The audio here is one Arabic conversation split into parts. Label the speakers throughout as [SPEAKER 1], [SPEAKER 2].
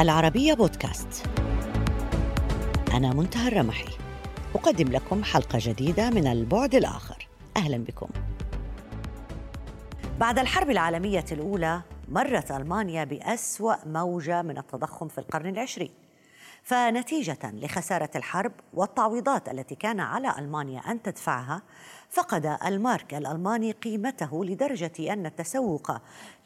[SPEAKER 1] العربية بودكاست. أنا منتهى الرمحي. أقدم لكم حلقة جديدة من البعد الآخر. أهلا بكم. بعد الحرب العالمية الأولى مرت ألمانيا بأسوأ موجة من التضخم في القرن العشرين. فنتيجة لخسارة الحرب والتعويضات التي كان على ألمانيا أن تدفعها فقد المارك الألماني قيمته لدرجة أن التسوق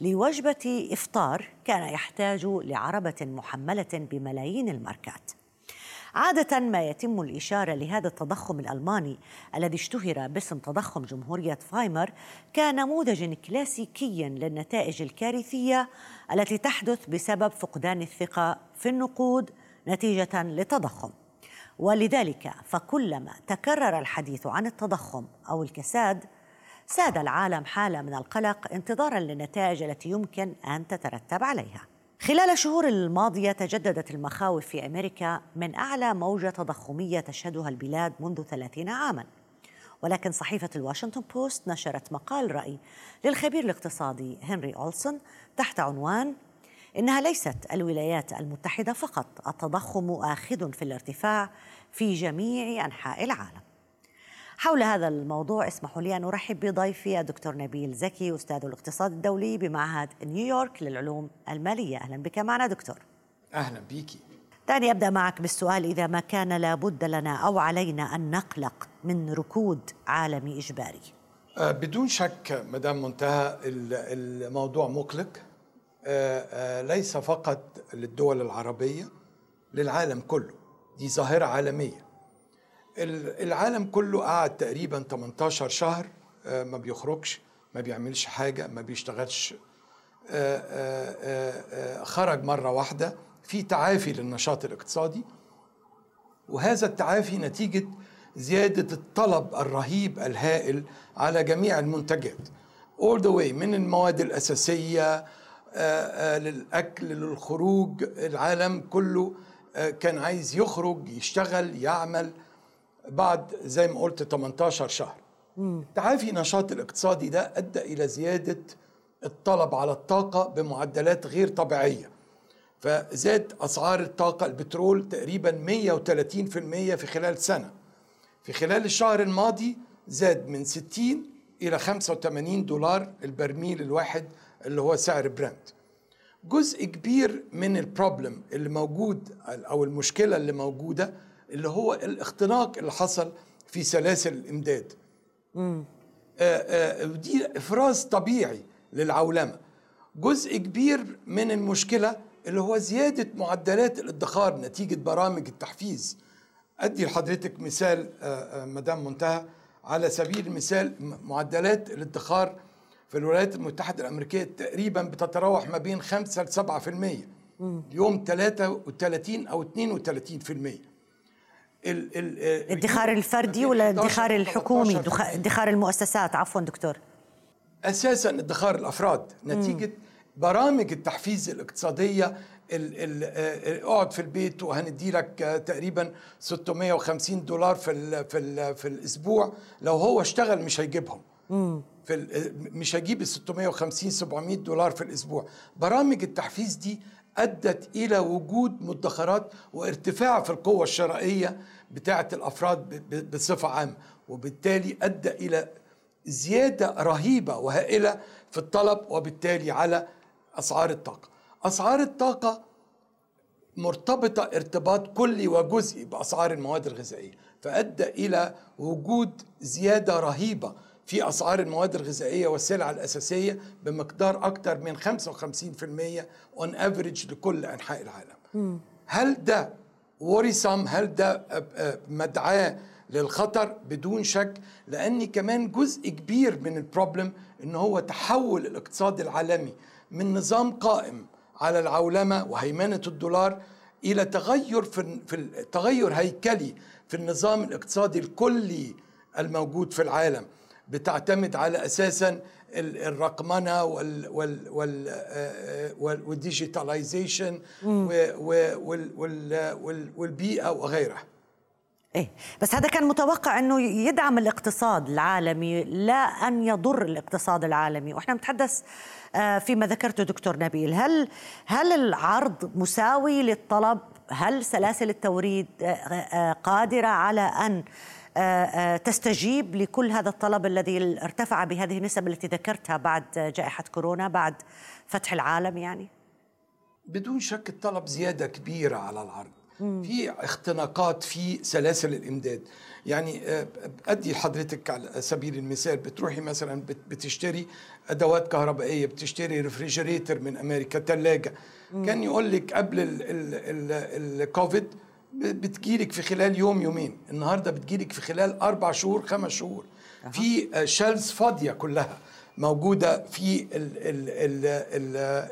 [SPEAKER 1] لوجبة إفطار كان يحتاج لعربة محملة بملايين الماركات. عادة ما يتم الإشارة لهذا التضخم الألماني الذي اشتهر باسم تضخم جمهورية فايمر كنموذج كلاسيكي للنتائج الكارثية التي تحدث بسبب فقدان الثقة في النقود نتيجة للتضخم ولذلك فكلما تكرر الحديث عن التضخم أو الكساد ساد العالم حالة من القلق انتظارا للنتائج التي يمكن أن تترتب عليها. خلال الشهور الماضية تجددت المخاوف في أمريكا من أعلى موجة تضخمية تشهدها البلاد منذ 30 عاما. ولكن صحيفة الواشنطن بوست نشرت مقال رأي للخبير الاقتصادي هنري اولسون تحت عنوان إنها ليست الولايات المتحدة فقط التضخم آخذ في الارتفاع في جميع أنحاء العالم. حول هذا الموضوع اسمحوا لي أن أرحب بضيفي الدكتور نبيل زكي أستاذ الاقتصاد الدولي بمعهد نيويورك للعلوم المالية. أهلا بك معنا دكتور.
[SPEAKER 2] أهلا بيكي
[SPEAKER 1] دعني أبدأ معك بالسؤال إذا ما كان لابد لنا أو علينا أن نقلق من ركود عالمي إجباري؟
[SPEAKER 2] أه بدون شك مدام منتهى الموضوع مقلق. ليس فقط للدول العربية للعالم كله. دي ظاهرة عالمية. العالم كله قعد تقريبا 18 شهر آه، ما بيخرجش ما بيعملش حاجة ما بيشتغلش. خرج مرة واحدة في تعافي للنشاط الاقتصادي. وهذا التعافي نتيجة زيادة الطلب الرهيب الهائل على جميع المنتجات. All the way من المواد الأساسية آه، آه، للأكل للخروج العالم كله آه، كان عايز يخرج يشتغل يعمل بعد زي ما قلت 18 شهر. تعافي النشاط الاقتصادي ده أدى إلى زيادة الطلب على الطاقة بمعدلات غير طبيعية. فزاد أسعار الطاقة البترول تقريبا 130% في خلال سنة. في خلال الشهر الماضي زاد من 60 إلى 85 دولار البرميل الواحد اللي هو سعر برنت جزء كبير من ال problem اللي موجود أو المشكلة اللي موجودة اللي هو الاختناق اللي حصل في سلاسل الإمداد. دي إفراز طبيعي للعولمة. جزء كبير من المشكلة اللي هو زيادة معدلات الادخار نتيجة برامج التحفيز. أدي لحضرتك مثال آه، مدام منتهى على سبيل المثال معدلات الادخار في الولايات المتحدة الأمريكية تقريبا بتتراوح ما بين 5 ل 7% اليوم 33 أو 32%
[SPEAKER 1] الادخار الفردي ولا الادخار الحكومي؟ ادخار المؤسسات. عفوا دكتور.
[SPEAKER 2] أساسا ادخار الأفراد. نتيجة برامج التحفيز الاقتصادية اقعد في البيت وهندي لك تقريبا 650 دولار في في في الأسبوع. لو هو اشتغل مش هيجيبهم. في مش هجيب ال 650 700 دولار في الأسبوع. برامج التحفيز دي أدت إلى وجود مدخرات وارتفاع في القوة الشرائية بتاعة الأفراد بصفة عامة وبالتالي أدى إلى زيادة رهيبة وهائلة في الطلب وبالتالي على أسعار الطاقة. أسعار الطاقة مرتبطة ارتباط كلي وجزئي بأسعار المواد الغذائية فأدى إلى وجود زيادة رهيبة في أسعار المواد الغذائية والسلع الأساسية بمقدار أكثر من 55% on average لكل أنحاء العالم. هل ده worrisome هل ده مدعاة للخطر بدون شك؟ لأني كمان جزء كبير من ال problem إن هو تحول الاقتصاد العالمي من نظام قائم على العولمة وهيمنة الدولار إلى تغير في في تغير هيكلي في النظام الاقتصادي الكلي الموجود في العالم. بتعتمد على أساسا الرقمنة وال وال وال آه، وال digitalization والبيئة وغيرها.
[SPEAKER 1] إيه. بس هذا كان متوقع أنه يدعم الاقتصاد العالمي لا أن يضر الاقتصاد العالمي. وإحنا نتحدث آه، فيما ذكرته دكتور نبيل. هل هل العرض مساوي للطلب؟ هل سلاسل التوريد آه، آه، قادرة على أن تستجيب لكل هذا الطلب الذي ارتفع بهذه النسب التي ذكرتها بعد جائحة كورونا بعد فتح العالم يعني؟
[SPEAKER 2] بدون شك الطلب زيادة كبيرة على العرض. في اختناقات في سلاسل الإمداد. يعني آه، أدي لحضرتك على سبيل المثال بتروحي مثلا بتشتري أدوات كهربائية بتشتري refrigerator من أمريكا ثلاجه كان يقول لك قبل الكوفيد بتجيلك في خلال يوم يومين. النهارده بتجيلك في خلال أربع شهور خمس شهور. في shelves آه، فاضية كلها موجودة في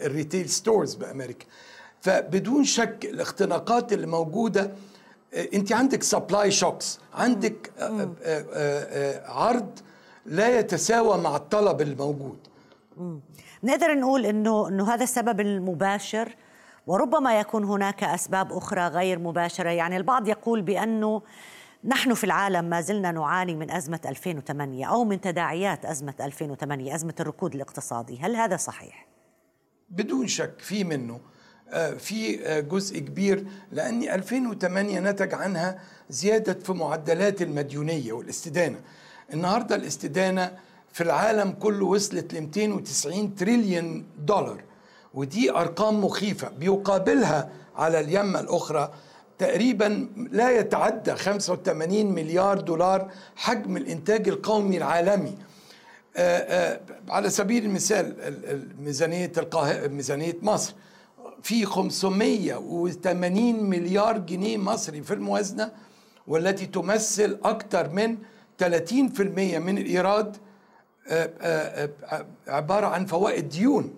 [SPEAKER 2] ال retail stores بأمريكا. فبدون شك الاختناقات اللي موجودة آه، انت عندك supply shocks عندك آه، آه، عرض لا يتساوى مع الطلب الموجود.
[SPEAKER 1] نقدر نقول إنه إنه هذا السبب المباشر وربما يكون هناك أسباب أخرى غير مباشرة. يعني البعض يقول بأنه نحن في العالم ما زلنا نعاني من أزمة 2008 أو من تداعيات أزمة 2008 أزمة الركود الاقتصادي. هل هذا صحيح؟
[SPEAKER 2] بدون شك في منه. في جزء كبير لأن 2008 نتج عنها زيادة في معدلات المديونية والاستدانة. النهاردة الاستدانة في العالم كله وصلت ل 290 تريليون دولار. ودي أرقام مخيفة. بيقابلها على اليمة الأخرى تقريبا لا يتعدى 85 مليار دولار حجم الإنتاج القومي العالمي. آآ آآ على سبيل المثال ميزانية القاهرة ميزانية مصر. في 580 مليار جنيه مصري في الموازنة والتي تمثل أكثر من 30% من الإيراد آه، آه، آه، عبارة عن فوائد ديون.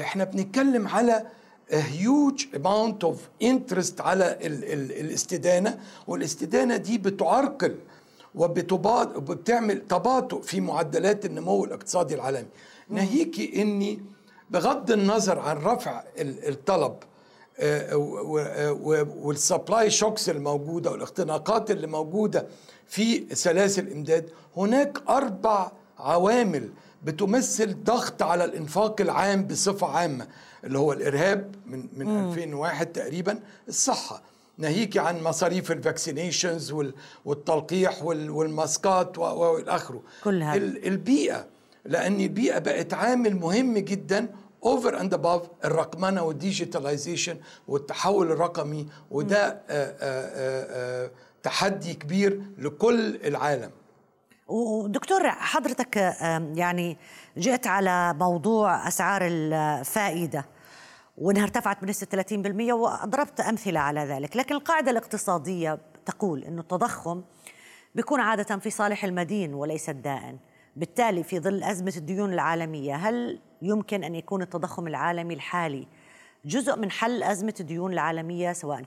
[SPEAKER 2] إحنا بنتكلم على huge amount of interest على ال ال الاستدانة والاستدانة دي بتعرقل وبتعمل تباطؤ في معدلات النمو الاقتصادي العالمي. ناهيكي إني بغض النظر عن رفع الطلب آه، وال supply shocks الموجودة والاختناقات اللي موجودة في سلاسل الإمداد هناك أربع عوامل بتمثل ضغط على الإنفاق العام بصفة عامة اللي هو الإرهاب من من مم. 2001 تقريبا الصحة. ناهيك عن مصاريف ال vaccinations والتلقيح والماسكات والآخره كل هذا. البيئة لأن البيئة بقت عامل مهم جدا over and above الرقمنة وال digitalization والتحول الرقمي وده آآ آآ آآ تحدي كبير لكل العالم.
[SPEAKER 1] ودكتور حضرتك يعني جئت على موضوع أسعار الفائدة وإنها ارتفعت بنسبة 30% وضربت أمثلة على ذلك، لكن القاعدة الاقتصادية تقول انه التضخم بيكون عادة في صالح المدين وليس الدائن. بالتالي في ظل أزمة الديون العالمية هل يمكن أن يكون التضخم العالمي الحالي جزء من حل أزمة الديون العالمية سواء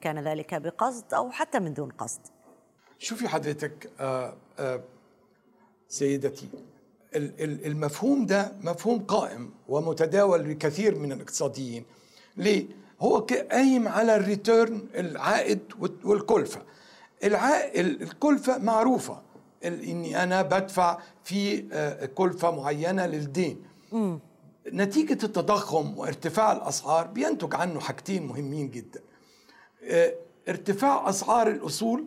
[SPEAKER 1] كان ذلك بقصد أو حتى من دون قصد
[SPEAKER 2] شوفي حضرتك آه آه سيدتي. المفهوم ده مفهوم قائم ومتداول لكثير من الاقتصاديين. ليه؟ هو قايم على الريتيرن العائد والكلفة. العائد الكلفة معروفة. إني أنا بدفع في آه، كلفة معينة للدين. م. نتيجة التضخم وارتفاع الأسعار بينتج عنه حاجتين مهمين جدا. آه، ارتفاع أسعار الأصول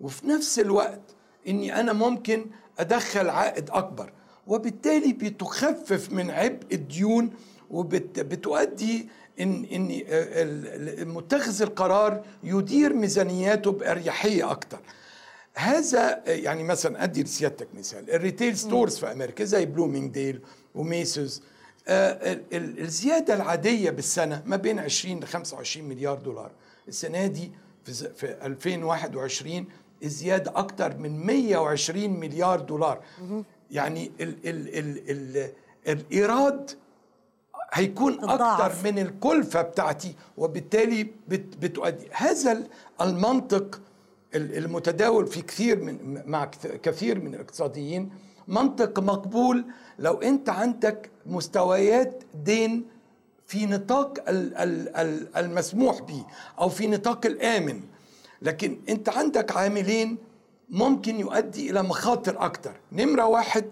[SPEAKER 2] وفي نفس الوقت إني أنا ممكن أدخل عائد أكبر. وبالتالي بتخفف من عبء الديون وبتؤدي ان إن متخذ القرار يدير ميزانياته بأريحية أكتر. هذا يعني مثلا أدي لسيادتك مثال. ال retail stores في أمريكا زي Bloomingdale's و Macy's آه الزيادة العادية بالسنة ما بين 20 ل 25 مليار دولار. السنة دي في 2021 الزياده أكثر من 120 مليار دولار. يعني ال ال ال ال الإيراد هيكون أكثر من الكلفة بتاعتي وبالتالي بتؤدي. هذا المنطق المتداول في كثير من مع كثير من الاقتصاديين. منطق مقبول. لو أنت عندك مستويات دين في نطاق المسموح به أو في نطاق الآمن لكن انت عندك عاملين ممكن يؤدي إلى مخاطر أكتر. نمرة واحد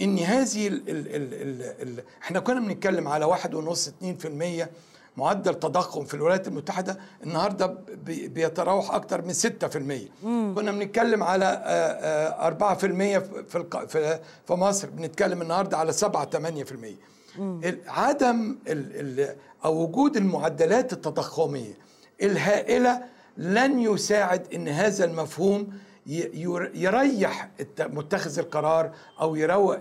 [SPEAKER 2] إن هذه ال ال ال ال ال إحنا كنا بنتكلم على واحد ونص اتنين في المية معدل تضخم في الولايات المتحدة النهاردة بي- بيتراوح أكتر من 6% كنا بنتكلم على آه، آه، 4% في الق- في في مصر بنتكلم النهاردة على 7 8% ال- عدم ال ال أو وجود المعدلات التضخمية الهائلة لن يساعد إن هذا المفهوم يريح متخذ القرار أو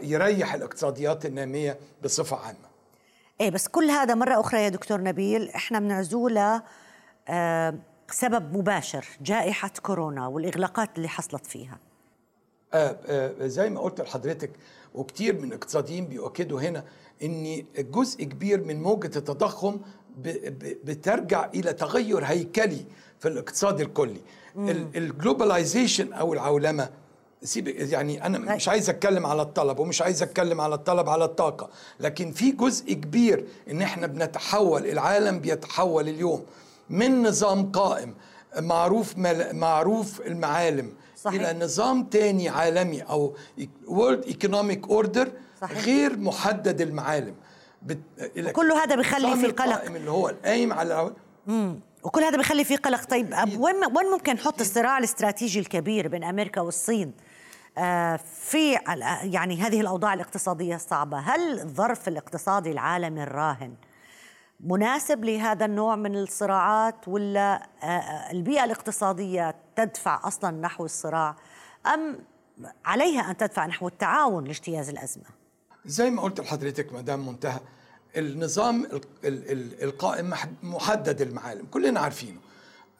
[SPEAKER 2] يريح الاقتصاديات النامية بصفة عامة.
[SPEAKER 1] إيه بس كل هذا مرة أخرى يا دكتور نبيل إحنا بنعزوله آه سبب مباشر جائحة كورونا والإغلاقات اللي حصلت فيها.
[SPEAKER 2] آه آه زي ما قلت لحضرتك وكتير من الاقتصاديين بيؤكدوا هنا إن جزء كبير من موجة التضخم بترجع إلى تغير هيكلي في الاقتصاد الكلي الجلوباليزيشن أو العولمة سيب يعني أنا مش عايز أتكلم على الطلب ومش عايز أتكلم على الطلب على الطاقة لكن في جزء كبير إن إحنا بنتحول العالم بيتحول اليوم من نظام قائم معروف مل معروف المعالم
[SPEAKER 1] صحيح.
[SPEAKER 2] إلى نظام تاني عالمي أو world economic
[SPEAKER 1] order.
[SPEAKER 2] غير محدد المعالم بت...
[SPEAKER 1] وكل هذا بيخلي في قلق.
[SPEAKER 2] اللي هو القايم على
[SPEAKER 1] مم. وكل هذا بخلي في قلق. طيب أب- وين وين ممكن نحط الصراع الاستراتيجي الكبير بين أمريكا والصين؟ آه، في يعني هذه الأوضاع الاقتصادية الصعبه هل الظرف الاقتصادي العالمي الراهن مناسب لهذا النوع من الصراعات ولا آه، آه، البيئة الاقتصادية تدفع أصلا نحو الصراع أم عليها أن تدفع نحو التعاون لاجتياز الأزمة؟
[SPEAKER 2] زي ما قلت لحضرتك مدام منتهى النظام ال- ال- ال- القائم مح- محدد المعالم كلنا عارفينه.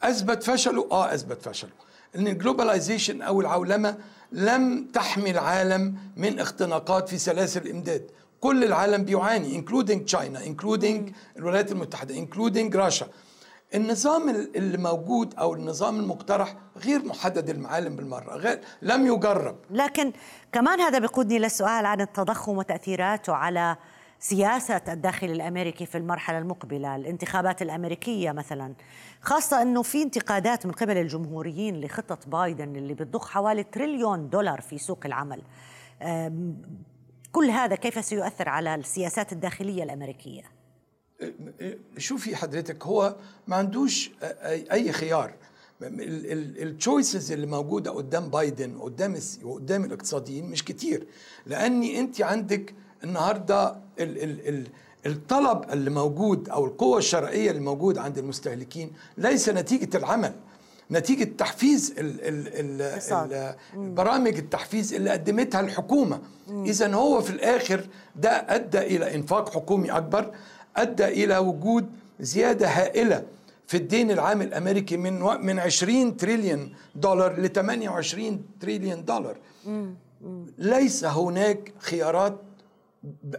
[SPEAKER 2] أثبت فشله؟ آه أثبت فشله. إن الجلوباليزيشن أو العولمة لم تحمي العالم من اختناقات في سلاسل الإمداد. كل العالم بيعاني including China including الولايات المتحدة including Russia النظام ال- اللي موجود أو النظام المقترح غير محدد المعالم بالمرة غير لم يجرب.
[SPEAKER 1] لكن كمان هذا بيقودني للسؤال عن التضخم وتأثيراته على سياسة الداخل الأمريكي في المرحلة المقبلة الانتخابات الأمريكية مثلا. خاصة أنه في انتقادات من قبل الجمهوريين لخطة بايدن اللي بتضخ حوالي تريليون دولار في سوق العمل. كل هذا كيف سيؤثر على السياسات الداخلية الأمريكية؟
[SPEAKER 2] شوفي حضرتك هو ما عندوش اي خيار. التشويسز اللي موجودة قدام بايدن وقدام وقدام الاقتصاديين مش كتير. لأني أنت عندك النهارده ال ال ال الطلب اللي موجود أو القوة الشرائيه اللي موجود عند المستهلكين ليس نتيجة العمل. نتيجة تحفيز ال ال. ال برامج التحفيز اللي قدمتها الحكومة. اذا هو في الآخر ده أدى إلى إنفاق حكومي أكبر. أدى إلى وجود زيادة هائلة في الدين العام الأمريكي من و- من 20 تريليون دولار ل 28 تريليون دولار. ليس هناك خيارات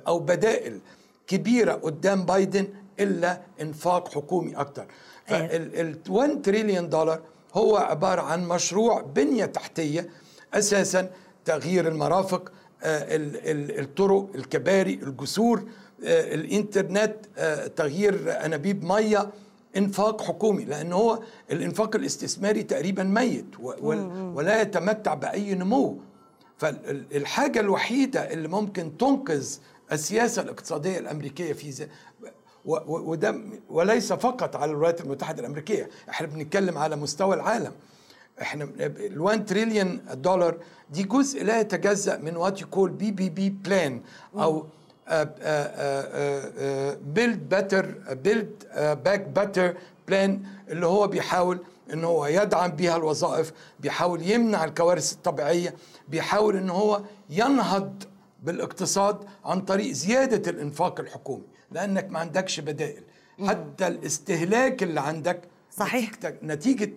[SPEAKER 2] أو بدائل كبيرة قدام بايدن إلا إنفاق حكومي أكتر. فال 1 تريليون دولار هو عبارة عن مشروع بنية تحتية أساسا تغيير المرافق آه، ال- ال- الطرق الكباري الجسور الإنترنت آه، تغيير أنابيب مية إنفاق حكومي لأن هو الإنفاق الاستثماري تقريبا ميت ولا يتمتع بأي نمو. فالحاجه الوحيدة اللي ممكن تنقذ السياسة الاقتصادية الأمريكية في وده وليس فقط على الولايات المتحدة الأمريكية إحنا بنتكلم على مستوى العالم. إحنا ال 1 تريليون دولار دي جزء لا يتجزأ من what يقول بي BBB plan أو build better build back better plan اللي هو بيحاول إن هو يدعم بيها الوظائف بيحاول يمنع الكوارث الطبيعية بيحاول إن هو ينهض بالاقتصاد عن طريق زيادة الإنفاق الحكومي. لأنك ما عندكش بدائل. حتى الاستهلاك اللي عندك
[SPEAKER 1] صحيح.
[SPEAKER 2] نتيجة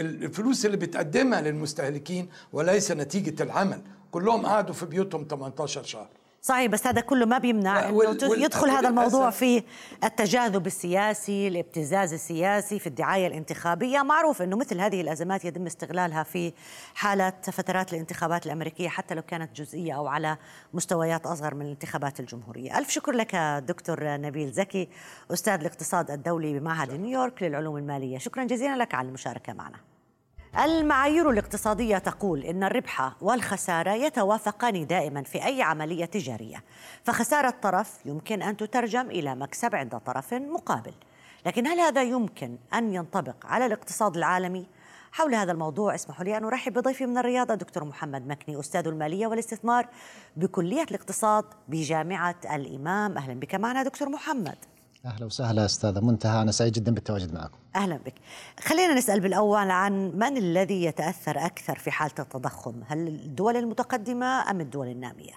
[SPEAKER 2] الفلوس اللي بتقدمها للمستهلكين وليس نتيجة العمل. كلهم قعدوا في بيوتهم 18 شهر.
[SPEAKER 1] صحيح بس هذا كله ما بيمنع
[SPEAKER 2] إنه
[SPEAKER 1] يدخل هذا الموضوع في التجاذب السياسي، الابتزاز السياسي في الدعاية الانتخابية، معروف إنه مثل هذه الأزمات يتم استغلالها في حاله فترات الانتخابات الأمريكية حتى لو كانت جزئية أو على مستويات أصغر من الانتخابات الجمهورية. ألف شكر لك دكتور نبيل زكي أستاذ الاقتصاد الدولي بمعهد نيويورك للعلوم المالية، شكرا جزيلا لك على المشاركة معنا. المعايير الاقتصادية تقول إن الربح والخسارة يتوافقان دائما في أي عملية تجارية فخسارة طرف يمكن أن تترجم إلى مكسب عند طرف مقابل. لكن هل هذا يمكن أن ينطبق على الاقتصاد العالمي؟ حول هذا الموضوع اسمحوا لي أن أرحب بضيفي من الرياضة دكتور محمد مكني أستاذ المالية والاستثمار بكلية الاقتصاد بجامعة الإمام. أهلا بك معنا دكتور محمد.
[SPEAKER 3] أهلا وسهلا أستاذة منتهى أنا سعيد جدا بالتواجد معكم.
[SPEAKER 1] أهلا بك. خلينا نسأل بالأول عن من الذي يتأثر أكثر في حالة التضخم؟ هل الدول المتقدمة أم الدول النامية؟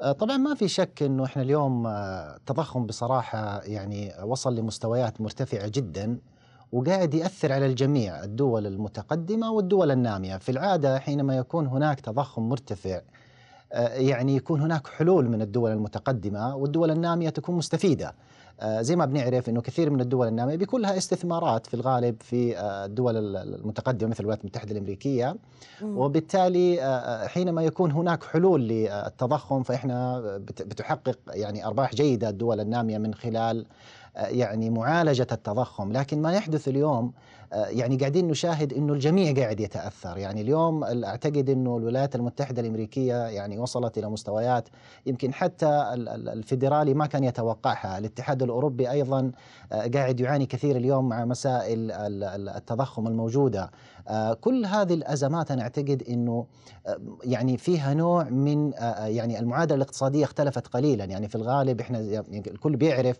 [SPEAKER 3] آه، طبعا ما في شك إنه إحنا اليوم التضخم آه، بصراحة يعني وصل لمستويات مرتفعة جدا وقاعد يأثر على الجميع الدول المتقدمة والدول النامية. في العادة حينما يكون هناك تضخم مرتفع آه، يعني يكون هناك حلول من الدول المتقدمة والدول النامية تكون مستفيدة. زي ما بنعرف إنه كثير من الدول النامية بيكون لها استثمارات في الغالب في آه، الدول المتقدمة مثل الولايات المتحدة الأمريكية. وبالتالي آه، حينما يكون هناك حلول للتضخم فإحنا بتحقق يعني أرباح جيدة الدول النامية من خلال يعني معالجة التضخم. لكن ما يحدث اليوم آه، يعني قاعدين نشاهد إنه الجميع قاعد يتأثر. يعني اليوم أعتقد إنه الولايات المتحدة الأمريكية يعني وصلت إلى مستويات يمكن حتى الفيدرالي ما كان يتوقعها. الاتحاد الأوروبي أيضا آه، قاعد يعاني كثير اليوم مع مسائل التضخم الموجودة. آه، كل هذه الأزمات أنا أعتقد إنه يعني فيها نوع من يعني المعادلة الاقتصادية اختلفت قليلا. يعني في الغالب إحنا يعني الكل بيعرف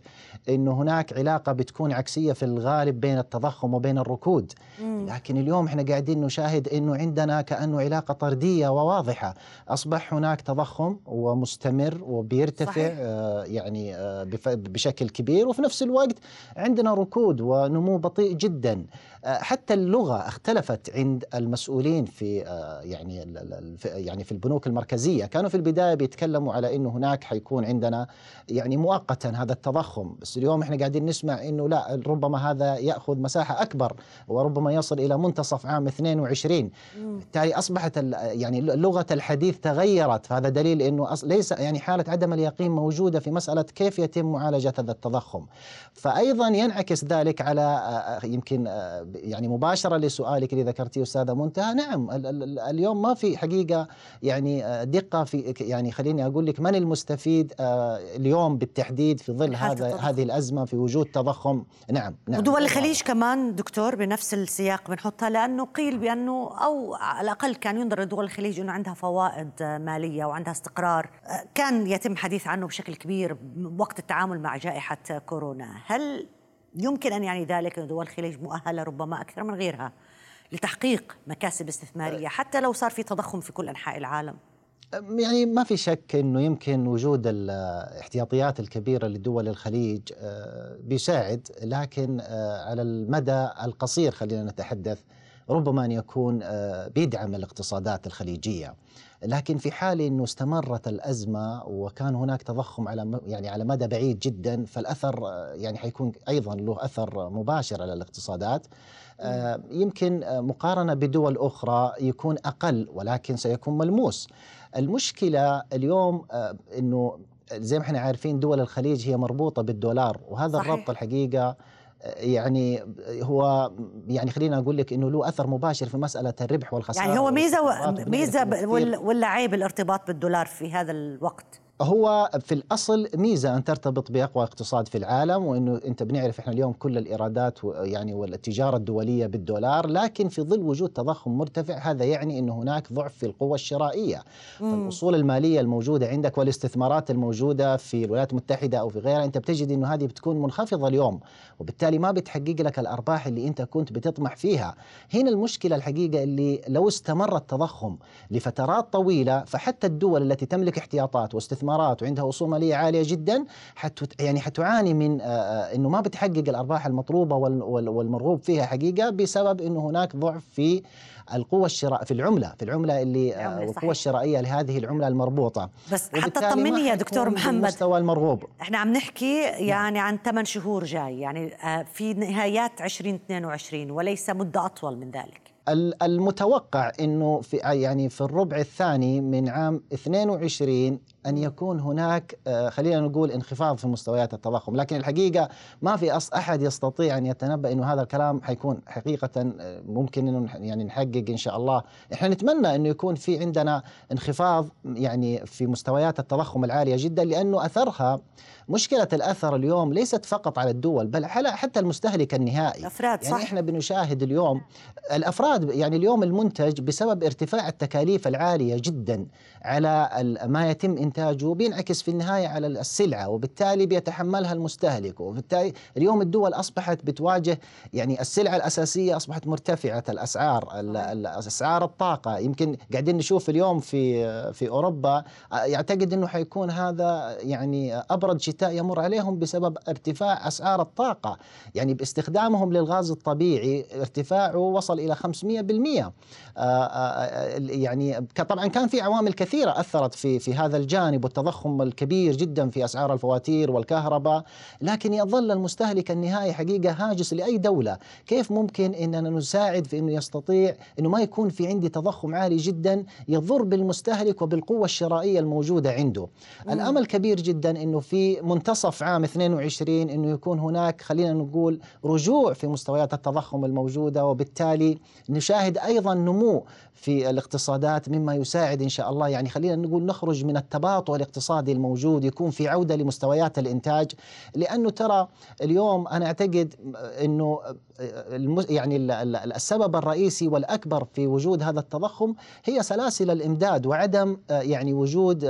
[SPEAKER 3] إنه هناك علاقة بتكون عكسية في الغالب بين التضخم وبين الركود. الركود لكن اليوم إحنا قاعدين نشاهد إنه عندنا كأنه علاقة طردية وواضحة. أصبح هناك تضخم ومستمر وبيرتفع صحيح. آه يعني آه بشكل كبير. وفي نفس الوقت عندنا ركود ونمو بطيء جدا. آه حتى اللغة اختلفت عند المسؤولين في آه يعني يعني في البنوك المركزية. كانوا في البداية بيتكلموا على إنه هناك حيكون عندنا يعني مؤقتا هذا التضخم. بس اليوم إحنا قاعدين نسمع إنه لا ربما هذا يأخذ مساحة أكبر وربما يصل إلى منتصف عام 22 بالتالي أصبحت يعني لغة الحديث تغيرت. فهذا دليل أنه ليس يعني حالة عدم اليقين موجودة في مسألة كيف يتم معالجة هذا التضخم. فأيضا ينعكس ذلك على يمكن يعني مباشرة لسؤالك اللي ذكرتيه أستاذة منتهى. نعم اليوم ما في حقيقة يعني دقة في يعني خليني أقول لك من المستفيد اليوم بالتحديد في ظل هذا هذه الأزمة في وجود تضخم؟ نعم نعم.
[SPEAKER 1] ودول الخليج كمان دكتور بنفس السياق بنحطها لأنه قيل بأنه أو على الأقل كان ينظر لدول الخليج إنه عندها فوائد مالية وعندها استقرار. كان يتم حديث عنه بشكل كبير وقت التعامل مع جائحة كورونا. هل يمكن أن يعني ذلك ان دول الخليج مؤهلة ربما أكثر من غيرها لتحقيق مكاسب استثمارية حتى لو صار في تضخم في كل أنحاء العالم؟
[SPEAKER 3] يعني ما في شك إنه يمكن وجود الاحتياطيات الكبيرة لدول الخليج آه، بيساعد لكن آه، على المدى القصير خلينا نتحدث ربما أن يكون آه، بيدعم الاقتصادات الخليجية. لكن في حال إنه استمرت الأزمة وكان هناك تضخم على يعني على مدى بعيد جدا فالأثر يعني حيكون أيضا له أثر مباشر على الاقتصادات. يمكن مقارنة بدول أخرى يكون أقل ولكن سيكون ملموس المشكلة اليوم آه، إنه زي ما إحنا عارفين دول الخليج هي مربوطة بالدولار وهذا صحيح. الربط الحقيقة آه، يعني هو يعني خلينا أقول لك إنه له أثر مباشر في مسألة الربح والخسارة
[SPEAKER 1] يعني هو ميزة. ميزة ولا عيب الارتباط بالدولار في هذا الوقت
[SPEAKER 3] هو في الأصل ميزة أن ترتبط بأقوى اقتصاد في العالم وإنه أنت بنعرف إحنا اليوم كل الإيرادات يعني والتجارة الدولية بالدولار لكن في ظل وجود تضخم مرتفع هذا يعني إنه هناك ضعف في القوة الشرائية. فالأصول المالية الموجودة عندك والاستثمارات الموجودة في الولايات المتحدة أو في غيرها أنت بتجد إنه هذه بتكون منخفضة اليوم وبالتالي ما بتحقق لك الأرباح اللي أنت كنت بتطمح فيها. هنا المشكلة الحقيقة اللي لو استمر التضخم لفترات طويلة فحتى الدول التي تملك احتياطات واستثمارات الاستثمارات وعندها أصول مالية عالية جدا حت يعني حتعاني من إنه ما بتحقق الأرباح المطلوبة والمرغوب فيها حقيقة بسبب إنه هناك ضعف في القوة الشراء في العملة في العملة اللي القوة الشرائية لهذه العملة المربوطة.
[SPEAKER 1] بس حتى طمني يا دكتور محمد
[SPEAKER 3] المستوى المرغوب.
[SPEAKER 1] إحنا عم نحكي نعم. يعني عن ثمان شهور جاي يعني في نهايات 2022 وليس مدة أطول من ذلك.
[SPEAKER 3] المتوقع إنه في يعني في الربع الثاني من عام 22 أن يكون هناك آه، خلينا نقول انخفاض في مستويات التضخم، لكن الحقيقة ما في أحد يستطيع أن يتنبأ إنه هذا الكلام حيكون حقيقة آه، ممكن إنه يعني نحقق إن شاء الله، إحنا نتمنى إنه يكون في عندنا انخفاض يعني في مستويات التضخم العالية جدا لأنه أثرها مشكلة الأثر اليوم ليست فقط على الدول بل على حتى المستهلك النهائي.
[SPEAKER 1] الأفراد
[SPEAKER 3] يعني
[SPEAKER 1] صح.
[SPEAKER 3] إحنا بنشاهد اليوم الأفراد يعني اليوم المنتج بسبب ارتفاع التكاليف العالية جدا على ما يتم إنتاجه بينعكس في النهاية على السلعة وبالتالي بيتحملها المستهلك. وبالتالي اليوم الدول أصبحت بتواجه يعني السلعة الأساسية أصبحت مرتفعة الأسعار أسعار الطاقة. يمكن قاعدين نشوف اليوم في في أوروبا يعتقد أنه حيكون هذا يعني أبرد شتاء يمر عليهم بسبب ارتفاع أسعار الطاقة، يعني باستخدامهم للغاز الطبيعي ارتفاعه وصل إلى 500% آآ آآ آه، آه، يعني طبعا كان في عوامل كثيرة أثرت في في هذا الجانب والتضخم الكبير جدا في أسعار الفواتير والكهرباء، لكن يظل المستهلك النهائي حقيقة هاجس لأي دولة، كيف ممكن إننا نساعد في إنه يستطيع إنه ما يكون في عندي تضخم عالي جدا يضر بالمستهلك وبالقوة الشرائية الموجودة عنده. مم. الأمل كبير جدا إنه في منتصف عام 22 إنه يكون هناك خلينا نقول رجوع في مستويات التضخم الموجودة وبالتالي نشاهد أيضا نمو في الاقتصادات مما يساعد إن شاء الله. يعني خلينا نقول نخرج من التباطؤ الاقتصادي الموجود يكون في عودة لمستويات الإنتاج لأنه ترى اليوم أنا أعتقد إنه يعني السبب الرئيسي والأكبر في وجود هذا التضخم هي سلاسل الإمداد وعدم يعني وجود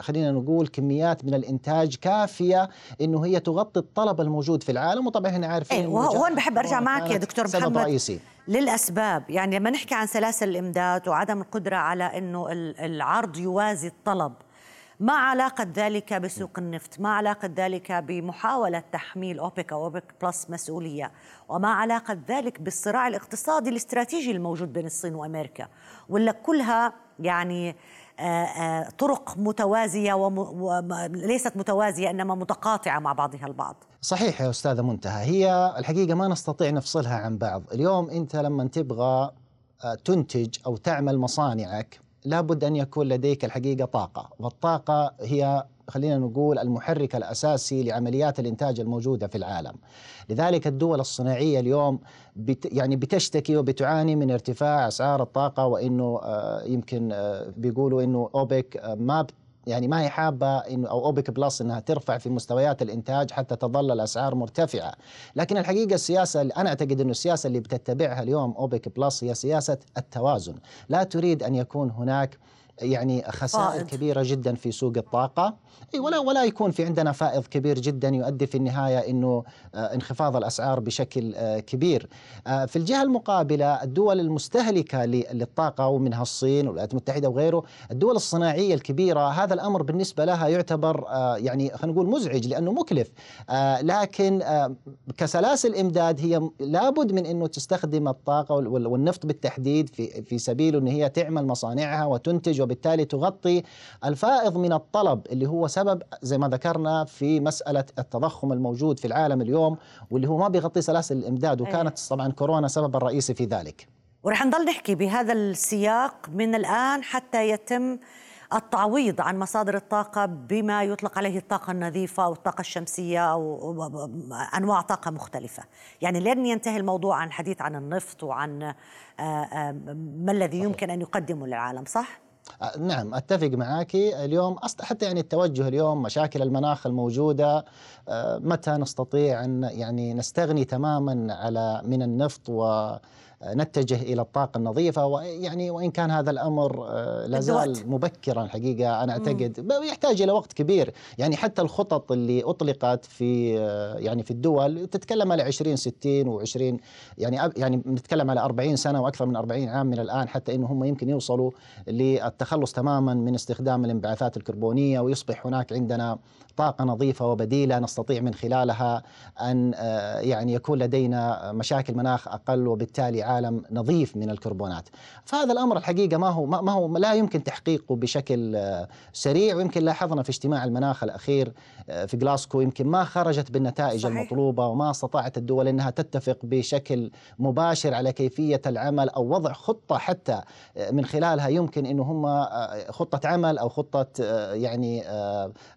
[SPEAKER 3] خلينا نقول كميات من الإنتاج كافية إنه هي تغطي الطلب الموجود في العالم. وطبعا إحنا عارفين
[SPEAKER 1] إيه وهون بحب أرجع معك يا دكتور محمد.
[SPEAKER 3] رئيسي.
[SPEAKER 1] للأسباب. يعني لما نحكي عن سلاسل الإمداد وعدم القدرة على إنه العرض يوازي الطلب ما علاقة ذلك بسوق النفط؟ ما علاقة ذلك بمحاولة تحميل أوبك أو أوبك بلس مسؤولية؟ وما علاقة ذلك بالصراع الاقتصادي الاستراتيجي الموجود بين الصين وأمريكا؟ ولا كلها يعني طرق متوازية وليست متوازية إنما متقاطعة مع بعضها البعض.
[SPEAKER 3] صحيح يا أستاذة منتهى هي الحقيقة ما نستطيع نفصلها عن بعض. اليوم أنت لما تبغى تنتج أو تعمل مصانعك لابد أن يكون لديك الحقيقة طاقة والطاقة هي خلينا نقول المحرك الأساسي لعمليات الإنتاج الموجودة في العالم. لذلك الدول الصناعية اليوم بت يعني بتشتكي وبتعاني من ارتفاع أسعار الطاقة وإنه آه يمكن آه بيقولوا إنه أوبك آه ما يعني ما هي حابة انه أو أوبك بلس إنها ترفع في مستويات الإنتاج حتى تظل الأسعار مرتفعة، لكن الحقيقة السياسة اللي أنا أعتقد إنه السياسة اللي بتتبعها اليوم أوبك بلس هي سياسة التوازن، لا تريد أن يكون هناك يعني خسائر كبيرة جدا في سوق الطاقة إي ولا ولا يكون في عندنا فائض كبير جدا يؤدي في النهاية إنه آه، انخفاض الأسعار بشكل آه، كبير. آه، في الجهة المقابلة الدول المستهلكة للطاقة ومنها الصين والولايات المتحدة وغيره، الدول الصناعية الكبيرة هذا الأمر بالنسبة لها يعتبر يعني خلينا نقول مزعج لأنه مكلف. لكن كسلاسل امداد هي لابد من إنه تستخدم الطاقة والنفط بالتحديد في في سبيل ان هي تعمل مصانعها وتنتج وبالتالي تغطي الفائض من الطلب اللي هو سبب زي ما ذكرنا في مسألة التضخم الموجود في العالم اليوم واللي هو ما بيغطي سلاسل الإمداد وكانت طبعا كورونا سبب الرئيسي في ذلك.
[SPEAKER 1] ورح نضل نحكي بهذا السياق من الآن حتى يتم التعويض عن مصادر الطاقة بما يطلق عليه الطاقة النظيفة أو الطاقة الشمسية أو أنواع طاقة مختلفة. يعني لن ينتهي الموضوع عن الحديث عن النفط وعن آه، آه، ما الذي يمكن أن يقدمه للعالم صح؟
[SPEAKER 3] نعم أتفق معك اليوم حتى يعني التوجه اليوم مشاكل المناخ الموجودة متى نستطيع أن يعني نستغني تماما على من النفط و نتجه إلى الطاقة النظيفة ويعني وإن كان هذا الأمر آه، لا زال مبكرا الحقيقة أنا أعتقد. يحتاج إلى وقت كبير. يعني حتى الخطط اللي أطلقت في آه، يعني في الدول تتكلم على 20 60 و20 يعني يعني نتكلم على 40 سنة وأكثر من 40 عام من الآن حتى إنه هم يمكن يوصلوا للتخلص تماما من استخدام الانبعاثات الكربونية ويصبح هناك عندنا طاقة نظيفة وبديلة نستطيع من خلالها أن آه، يعني يكون لدينا مشاكل مناخ أقل وبالتالي عالم نظيف من الكربونات فهذا الأمر الحقيقة ما هو ما هو لا يمكن تحقيقه بشكل سريع ويمكن لاحظنا في اجتماع المناخ الأخير في جلاسكو يمكن ما خرجت بالنتائج صحيح. المطلوبة وما استطاعت الدول إنها تتفق بشكل مباشر على كيفية العمل أو وضع خطة حتى من خلالها يمكن انه هم خطة عمل أو خطة يعني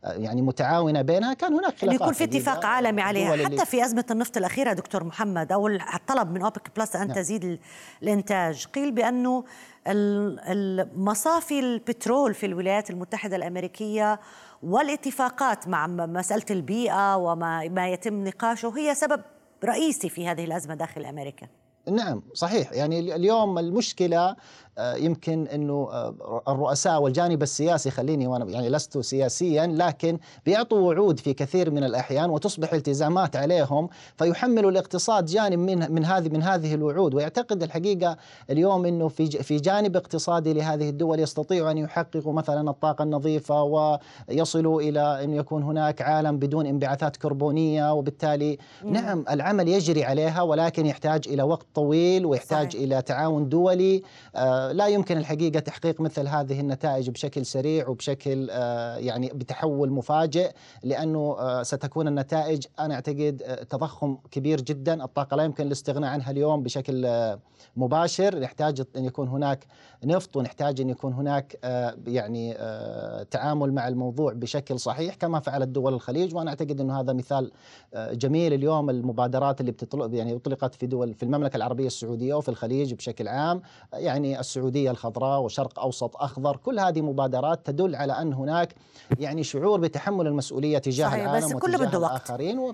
[SPEAKER 3] يعني متعاونه بينها كان هناك
[SPEAKER 1] خلافات يكون في اتفاق عالمي عليها. حتى في أزمة النفط الأخيرة دكتور محمد أو الطلب من أوبك بلس أن نعم. تزيد الإنتاج قيل بأنه المصافي البترول في الولايات المتحدة الأمريكية والاتفاقات مع مسألة البيئة وما ما يتم نقاشه هي سبب رئيسي في هذه الأزمة داخل أمريكا.
[SPEAKER 3] نعم صحيح. يعني اليوم المشكلة يمكن إنه آه، الرؤساء والجانب السياسي خليني وأنا يعني لست سياسيا لكن بيعطوا وعود في كثير من الأحيان وتصبح التزامات عليهم فيحملوا الاقتصاد جانب من من هذه من هذه الوعود ويعتقد الحقيقة اليوم إنه في في جانب اقتصادي لهذه الدول يستطيعوا أن يحققوا مثلا الطاقة النظيفة ويصلوا إلى انه يكون هناك عالم بدون انبعاثات كربونية وبالتالي مم. نعم العمل يجري عليها ولكن يحتاج إلى وقت طويل ويحتاج صحيح. إلى تعاون دولي آه لا يمكن الحقيقة تحقيق مثل هذه النتائج بشكل سريع وبشكل آه، يعني بتحول مفاجئ لأنه آه، ستكون النتائج أنا أعتقد آه، تضخم كبير جدا. الطاقة لا يمكن الاستغناء عنها اليوم بشكل مباشر. نحتاج أن يكون هناك نفط ونحتاج أن يكون هناك يعني تعامل مع الموضوع بشكل صحيح كما فعلت دول الخليج. وأنا أعتقد أنه هذا مثال جميل. اليوم المبادرات اللي بتطلق يعني أطلقت في دول في المملكة العربية السعودية وفي الخليج بشكل عام يعني السعودية الخضراء وشرق أوسط أخضر كل هذه مبادرات تدل على أن هناك يعني شعور بتحمل المسؤولية تجاه صحيح العالم بس كله بده وقت. الآخرين.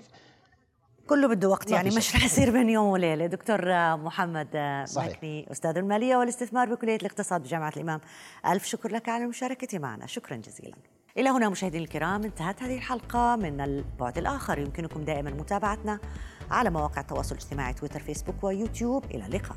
[SPEAKER 1] كله بده وقت يعني مش رح يصير بين يوم وليلة. دكتور محمد صحيح. مكني أستاذ المالية والاستثمار بكلية الاقتصاد بجامعة الإمام. ألف شكر لك على المشاركه معنا. شكرا جزيلا. إلى هنا مشاهدينا الكرام انتهت هذه الحلقة من البعد الآخر. يمكنكم دائما متابعتنا على مواقع التواصل الاجتماعي تويتر فيسبوك ويوتيوب. إلى اللقاء.